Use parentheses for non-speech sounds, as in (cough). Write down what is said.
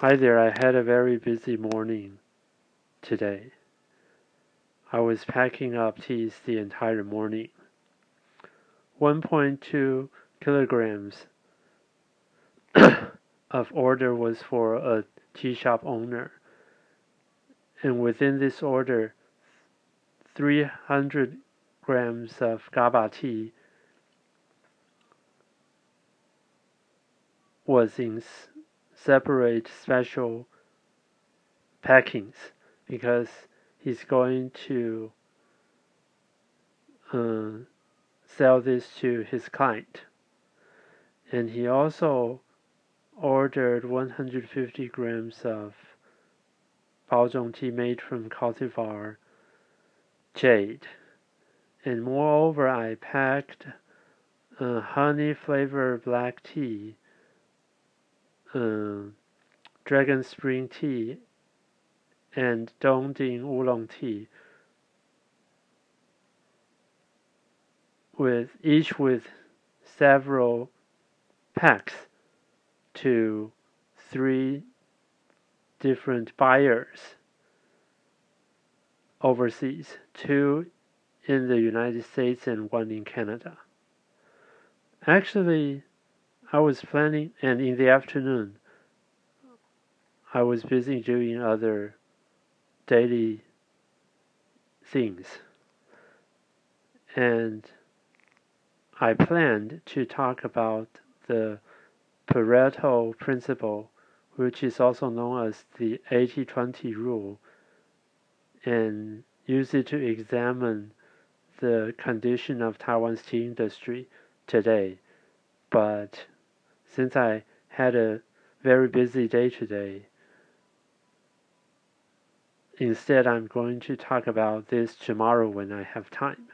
Hi there, I had a very busy morning today. I was packing up teas the entire morning. 1.2 kilograms (coughs) of order was for a tea shop owner. And within this order, 300 grams of GABA tea was in separate special packings because he's going to uh, sell this to his client. And he also ordered 150 grams of Baozhong tea made from cultivar jade. And moreover, I packed a honey flavored black tea um, Dragon Spring Tea and Dongding Oolong Tea with each with several packs to three different buyers overseas, two in the United States and one in Canada. Actually, I was planning, and in the afternoon, I was busy doing other daily things. And I planned to talk about the Pareto principle, which is also known as the 80 20 rule, and use it to examine the condition of Taiwan's tea industry today. But since I had a very busy day today, instead I'm going to talk about this tomorrow when I have time.